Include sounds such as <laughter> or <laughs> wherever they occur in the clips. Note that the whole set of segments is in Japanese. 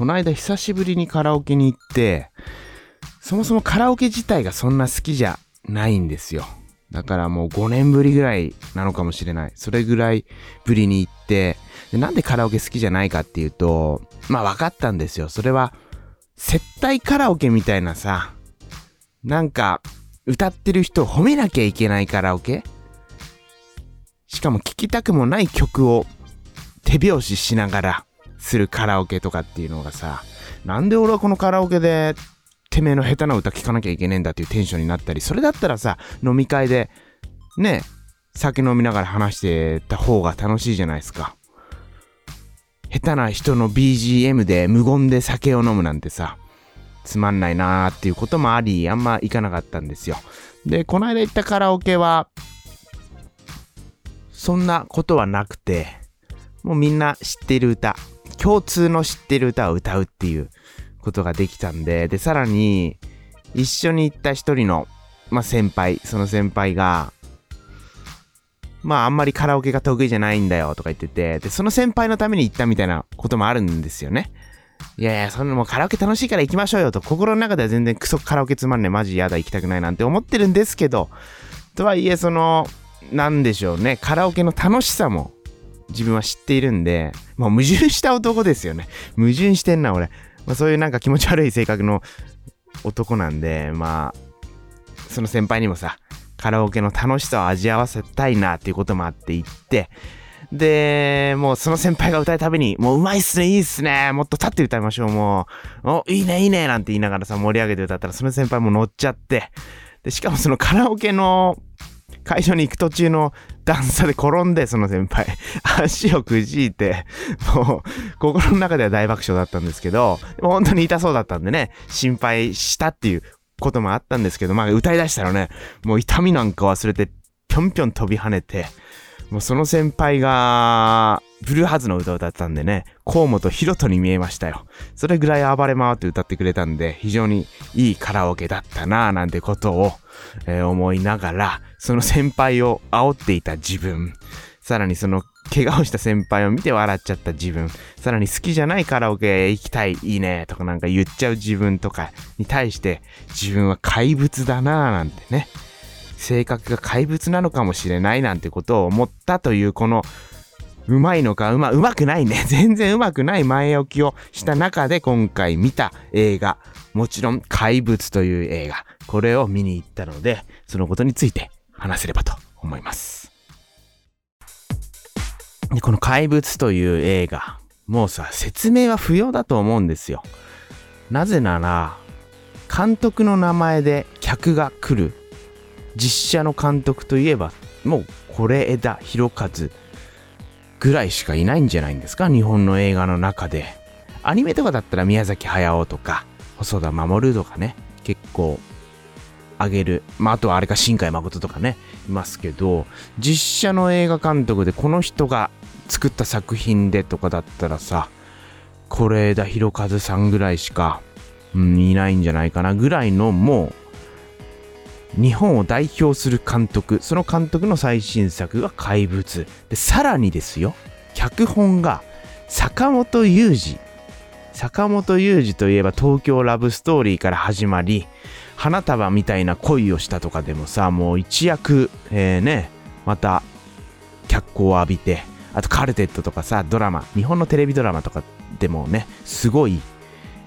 この間久しぶりにカラオケに行って、そもそもカラオケ自体がそんな好きじゃないんですよ。だからもう5年ぶりぐらいなのかもしれない。それぐらいぶりに行って、でなんでカラオケ好きじゃないかっていうと、まあ分かったんですよ。それは、接待カラオケみたいなさ、なんか、歌ってる人を褒めなきゃいけないカラオケしかも聴きたくもない曲を手拍子しながらするカラオケとかっていうのがさ、なんで俺はこのカラオケでてめえの下手な歌聴かなきゃいけねえんだっていうテンションになったり、それだったらさ、飲み会で、ね、酒飲みながら話してた方が楽しいじゃないですか。下手な人の BGM で無言で酒を飲むなんてさ、つまんないなーっていうこともあり、あんま行かなかったんですよ。で、この間行ったカラオケは、そんなことはなくて、もうみんな知ってる歌、共通の知ってる歌を歌うっていうことができたんで、で、さらに、一緒に行った一人の、まあ、先輩、その先輩が、まあ、あんまりカラオケが得意じゃないんだよとか言ってて、で、その先輩のために行ったみたいなこともあるんですよね。いやいや、そんなもうカラオケ楽しいから行きましょうよと、心の中では全然クソカラオケつまんねえ、マジやだ、行きたくないなんて思ってるんですけど、とはいえ、その、なんでしょうね、カラオケの楽しさも自分は知っているんで、もう矛盾した男ですよね。矛盾してんな、俺。まあ、そういうなんか気持ち悪い性格の男なんで、まあ、その先輩にもさ、カラオケの楽しさを味わわせたいなっていうこともあって行って、で、もうその先輩が歌うたびに、もううまいっすね、いいっすね、もっと立って歌いましょう、もう、お、いいね、いいね、なんて言いながらさ、盛り上げて歌ったら、その先輩も乗っちゃって、で、しかもそのカラオケの会場に行く途中の段差で転んで、その先輩、<laughs> 足をくじいて、もう、心の中では大爆笑だったんですけど、本当に痛そうだったんでね、心配したっていうこともあったんですけど、まあ歌い出したらね、もう痛みなんか忘れて、ぴょんぴょん飛び跳ねて、もうその先輩が、ブルーハーズの歌を歌ったんでね、河本ヒロトに見えましたよ。それぐらい暴れ回って歌ってくれたんで、非常にいいカラオケだったなぁなんてことを、えー、思いながら、その先輩を煽っていた自分、さらにその怪我をした先輩を見て笑っちゃった自分、さらに好きじゃないカラオケ行きたい、いいねとかなんか言っちゃう自分とかに対して自分は怪物だなぁなんてね、性格が怪物なのかもしれないなんてことを思ったというこのうまいのかうま、うまくないね。<laughs> 全然うまくない前置きをした中で今回見た映画。もちろん怪物という映画。これを見に行ったので、そのことについて話せればと思います。で、この怪物という映画。もうさ、説明は不要だと思うんですよ。なぜなら、監督の名前で客が来る実写の監督といえば、もう是枝裕和ぐらいしかいないんじゃないんですか？日本の映画の中で。アニメとかだったら宮崎駿とか、細田守とかね、結構あげる。まあ、あとはあれか新海誠とかね、いますけど、実写の映画監督でこの人が作った作品でとかだったらさ、是枝裕和さんぐらいしか、うん、いないんじゃないかなぐらいのもう日本を代表する監督、その監督の最新作が怪物。で、さらにですよ、脚本が坂本雄二。坂本雄二といえば東京ラブストーリーから始まり、花束みたいな恋をしたとかでもさ、もう一躍、えー、ね、また脚光を浴びて、あとカルテットとかさ、ドラマ、日本のテレビドラマとかでもね、すごい、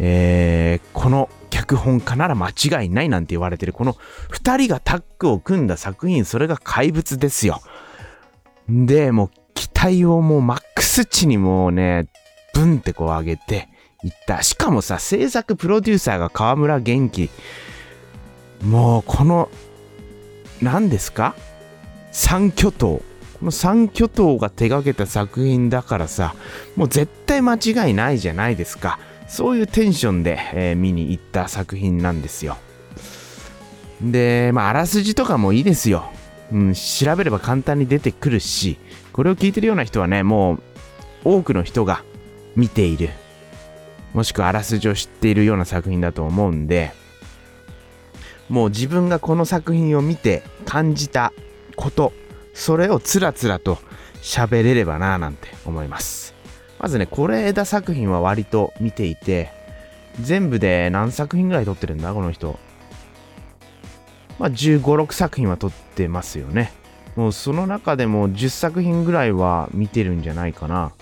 えー、この脚本家なら間違いないなんて言われてるこの2人がタッグを組んだ作品それが怪物ですよ。でもう期待をもうマックス値にもうねブンってこう上げていった。しかもさ制作プロデューサーが河村元気。もうこの何ですか？三巨頭。この三巨頭が手掛けた作品だからさもう絶対間違いないじゃないですか。そういうテンションで、えー、見に行った作品なんですよ。で、まあ、あらすじとかもいいですよ。うん、調べれば簡単に出てくるし、これを聞いてるような人はね、もう多くの人が見ている、もしくはあらすじを知っているような作品だと思うんで、もう自分がこの作品を見て感じたこと、それをつらつらと喋れればなぁなんて思います。まずね、是枝作品は割と見ていて、全部で何作品ぐらい撮ってるんだこの人。まあ、15、6作品は撮ってますよね。もうその中でも10作品ぐらいは見てるんじゃないかな。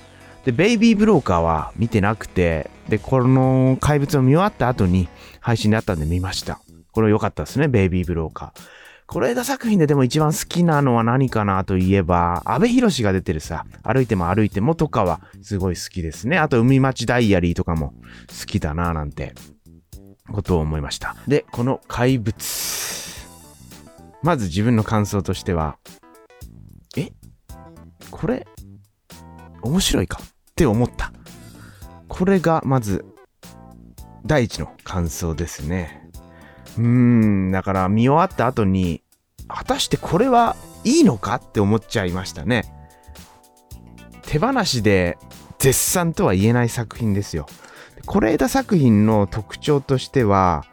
で、ベイビーブローカーは見てなくて、で、この怪物を見終わった後に配信であったんで見ました。これ良かったですね、ベイビーブローカー。是枝作品ででも一番好きなのは何かなといえば、阿部寛が出てるさ、歩いても歩いてもとかはすごい好きですね。あと、海町ダイアリーとかも好きだななんて、ことを思いました。で、この怪物。まず自分の感想としては、え？これ、面白いか？って思った。これがまず、第一の感想ですね。うーん、だから見終わった後に、果たしてこれはいいのかって思っちゃいましたね。手放しで絶賛とは言えない作品ですよ。是枝作品の特徴としては、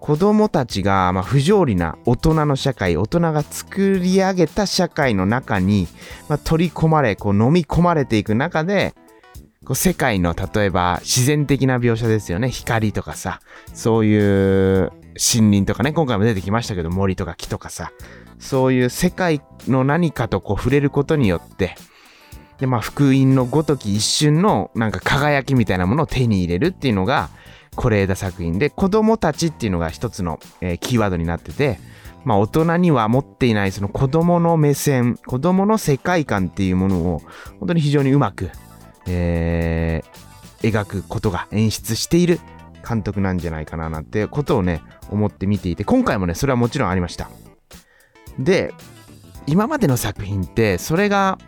子供たちが、まあ、不条理な大人の社会、大人が作り上げた社会の中に、まあ、取り込まれ、こう飲み込まれていく中で、こう世界の例えば自然的な描写ですよね。光とかさ、そういう森林とかね、今回も出てきましたけど森とか木とかさ、そういう世界の何かとこう触れることによって、で、まあ福音のごとき一瞬のなんか輝きみたいなものを手に入れるっていうのが、是枝作品で、子供たちっていうのが一つの、えー、キーワードになってて、まあ大人には持っていないその子供の目線、子供の世界観っていうものを本当に非常にうまくえー、描くことが演出している監督なんじゃないかななんてことをね、思って見ていて、今回もね、それはもちろんありました。で、今までの作品って、それが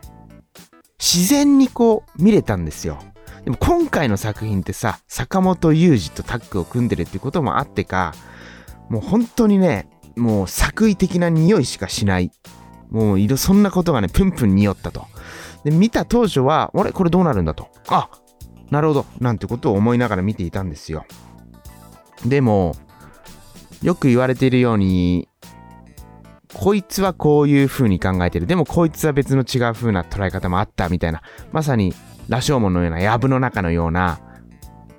自然にこう見れたんですよ。でも今回の作品ってさ、坂本雄二とタッグを組んでるってこともあってか、もう本当にね、もう作為的な匂いしかしない。もうそんなことがね、プンプン匂ったと。で、見た当初は、あれ？これどうなるんだと。あなるほど。なんてことを思いながら見ていたんですよ。でも、よく言われているように、こいつはこういう風に考えてる。でもこいつは別の違う風な捉え方もあったみたいな、まさに羅生門のような、藪の中のような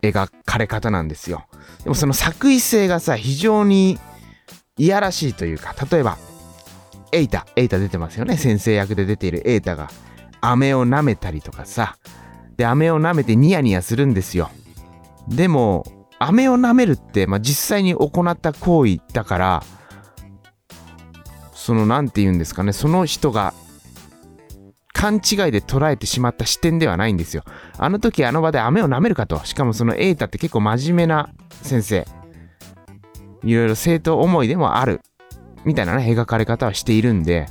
描かれ方なんですよ。でもその作為性がさ、非常にいやらしいというか、例えば、エイタ、エイタ出てますよね。先生役で出ているエイタが飴を舐めたりとかさ。で、飴を舐めてニヤニヤするんですよ。でも、飴を舐めるって、まあ、実際に行った行為だから、その、なんて言うんですかね、その人が勘違いで捉えてしまった視点ではないんですよ。あの時あの場で飴を舐めるかと。しかもそのエータって結構真面目な先生。いろいろ生徒思いでもある。みたいなね、描かれ方はしているんで、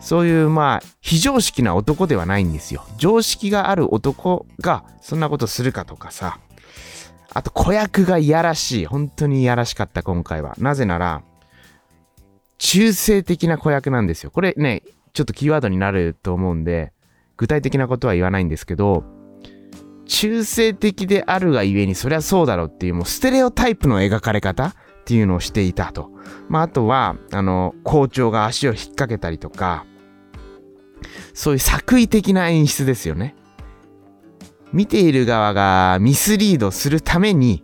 そういうまあ非常識な男ではないんですよ。常識がある男がそんなことするかとかさ。あと子役がいやらしい。本当にいやらしかった今回は。なぜなら、中性的な子役なんですよ。これね、ちょっとキーワードになると思うんで、具体的なことは言わないんですけど、中性的であるがゆえにそりゃそうだろうっていうもうステレオタイプの描かれ方っていうのをしていたと。まああとは、あの、校長が足を引っ掛けたりとか、そういう作為的な演出ですよね。見ている側がミスリードするために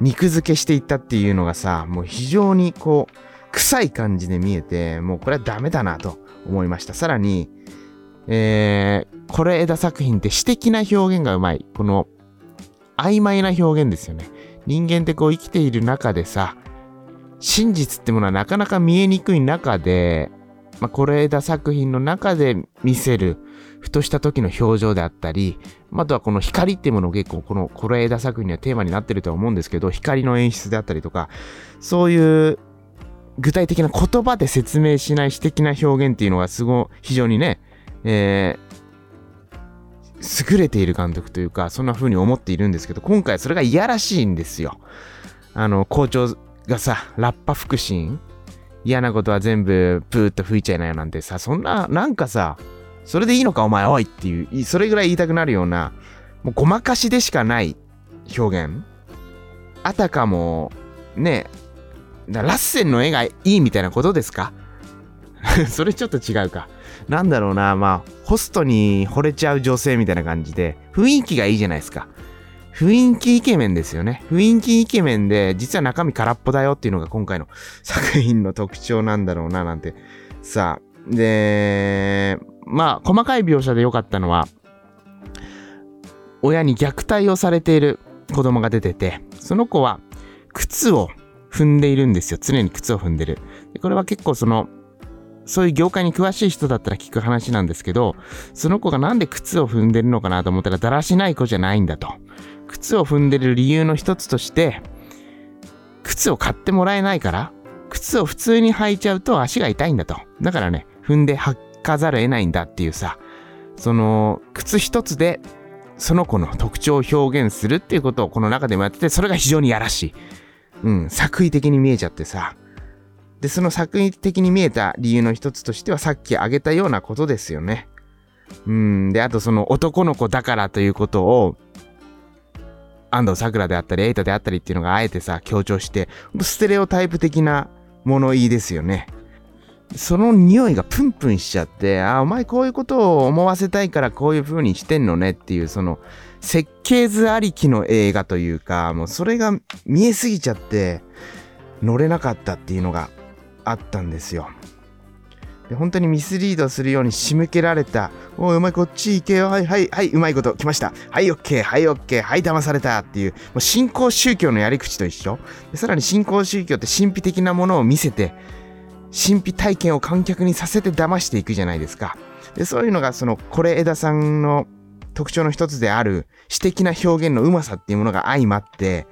肉付けしていったっていうのがさ、もう非常にこう、臭い感じで見えて、もうこれはダメだなと思いました。さらに、えー、これ枝作品って詩的な表現がうまい。この、曖昧な表現ですよね。人間ってこう生きている中でさ、真実ってものはなかなか見えにくい中で、まあ、是枝作品の中で見せる、ふとした時の表情であったり、あとはこの光っていうものを結構この是枝作品にはテーマになってるとは思うんですけど、光の演出であったりとか、そういう具体的な言葉で説明しない詩的な表現っていうのがすごい、非常にね、えー、優れている監督というか、そんな風に思っているんですけど、今回それがいやらしいんですよ。あの、校長がさ、ラッパ腹心嫌なことは全部プーッと吹いちゃいなよなんてさ、そんな、なんかさ、それでいいのかお前おいっていう、それぐらい言いたくなるような、もうごまかしでしかない表現。あたかも、ね、ラッセンの絵がいいみたいなことですか？<laughs> それちょっと違うか。なんだろうな、まあ、ホストに惚れちゃう女性みたいな感じで、雰囲気がいいじゃないですか。雰囲気イケメンですよね。雰囲気イケメンで、実は中身空っぽだよっていうのが今回の作品の特徴なんだろうな、なんて。さあ、で、まあ、細かい描写で良かったのは、親に虐待をされている子供が出てて、その子は靴を踏んでいるんですよ。常に靴を踏んでる。でこれは結構その、そういう業界に詳しい人だったら聞く話なんですけど、その子がなんで靴を踏んでるのかなと思ったら、だらしない子じゃないんだと。靴を踏んでる理由の一つとして、靴を買ってもらえないから、靴を普通に履いちゃうと足が痛いんだと。だからね、踏んで履かざるを得ないんだっていうさ、その、靴一つで、その子の特徴を表現するっていうことをこの中でもやってて、それが非常にやらしい。うん、作為的に見えちゃってさ。で、その作為的に見えた理由の一つとしては、さっき挙げたようなことですよね。うん、で、あとその男の子だからということを、安藤サクラであったり、エイタであったりっていうのがあえてさ、強調して、ステレオタイプ的な物言いですよね。その匂いがプンプンしちゃって、あ、お前こういうことを思わせたいからこういう風にしてんのねっていう、その、設計図ありきの映画というか、もうそれが見えすぎちゃって、乗れなかったっていうのがあったんですよ。で本当にミスリードするように仕向けられた。おい、お前こっち行けよ。はいはい、はい、うまいこと、来ました。はい、オッケー、はい、オッケー、はい、騙されたっていう、もう新興宗教のやり口と一緒。でさらに新興宗教って神秘的なものを見せて、神秘体験を観客にさせて騙していくじゃないですか。で、そういうのが、その、これ枝さんの特徴の一つである、詩的な表現のうまさっていうものが相まって、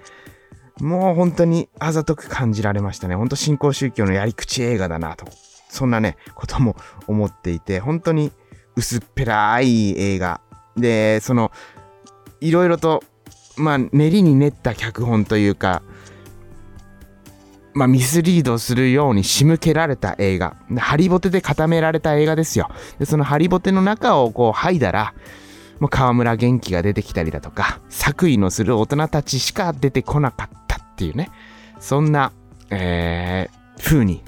もう本当にあざとく感じられましたね。本当新興宗教のやり口映画だなと。そんなね、ことも思っていて、本当に薄っぺらい映画。で、その、いろいろと、まあ、練りに練った脚本というか、まあ、ミスリードするように仕向けられた映画。ハリボテで固められた映画ですよ。で、そのハリボテの中をこう剥いだら、もう河村元気が出てきたりだとか、作為のする大人たちしか出てこなかったっていうね。そんな、えー、風に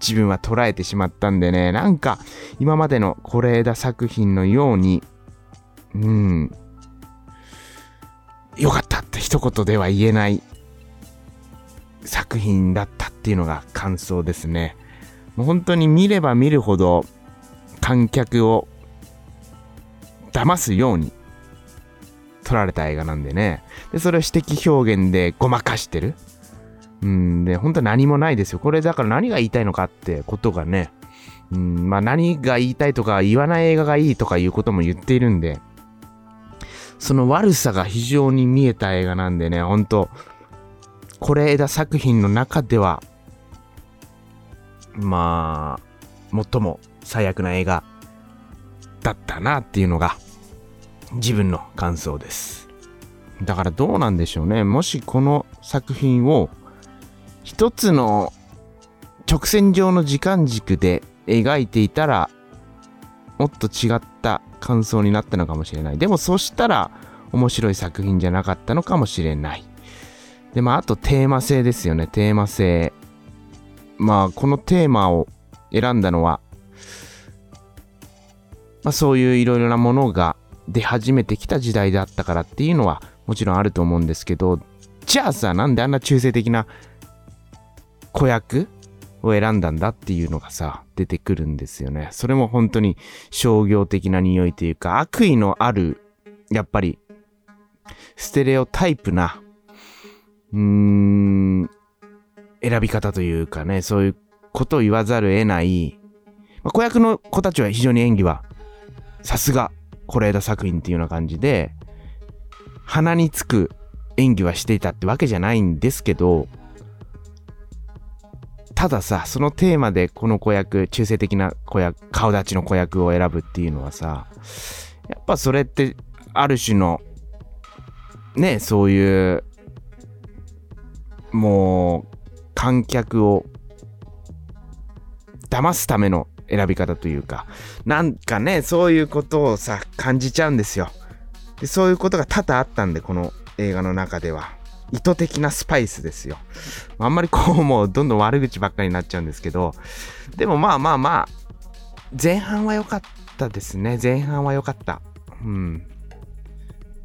自分は捉えてしまったんでね、なんか今までの是枝作品のように、うん、よかったって一言では言えない作品だったっていうのが感想ですね。もう本当に見れば見るほど観客を騙すように撮られた映画なんでね。で、それを詩的表現でごまかしてる。うん、で、本当は何もないですよ。これだから何が言いたいのかってことがね、うん、まあ何が言いたいとか言わない映画がいいとかいうことも言っているんで、その悪さが非常に見えた映画なんでね、本当これ枝作品の中では、まあ、最も最悪な映画だったなっていうのが自分の感想です。だからどうなんでしょうね。もしこの作品を一つの直線上の時間軸で描いていたら、もっと違った感想になったのかもしれない。でもそしたら面白い作品じゃなかったのかもしれない。で、まああとテーマ性ですよね。テーマ性。まあこのテーマを選んだのは、まあそういういろいろなものが出始めてきた時代だったからっていうのはもちろんあると思うんですけど、じゃあさ、なんであんな中性的な子役を選んだんだっていうのがさ、出てくるんですよね。それも本当に商業的な匂いというか、悪意のある、やっぱり、ステレオタイプな、うーん、選び方というかね、そういうことを言わざるを得ない、まあ、子役の子たちは非常に演技は、さすが、是枝作品っていうような感じで、鼻につく演技はしていたってわけじゃないんですけど、たださ、そのテーマでこの子役、中性的な子役、顔立ちの子役を選ぶっていうのはさ、やっぱそれって、ある種の、ね、そういう、もう、観客を騙すための選び方というか、なんかね、そういうことをさ、感じちゃうんですよ。でそういうことが多々あったんで、この映画の中では。意図的なスパイスですよ。あんまりこうもうどんどん悪口ばっかりになっちゃうんですけど、でもまあまあまあ、前半は良かったですね。前半は良かった。うん。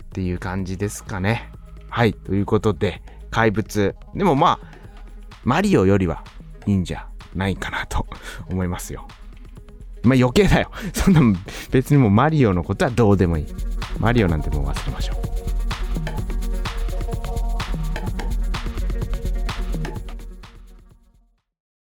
っていう感じですかね。はい。ということで、怪物。でもまあ、マリオよりはいいんじゃないかなと <laughs> 思いますよ。まあ余計だよ。そんな別にもうマリオのことはどうでもいい。マリオなんてもう忘れましょう。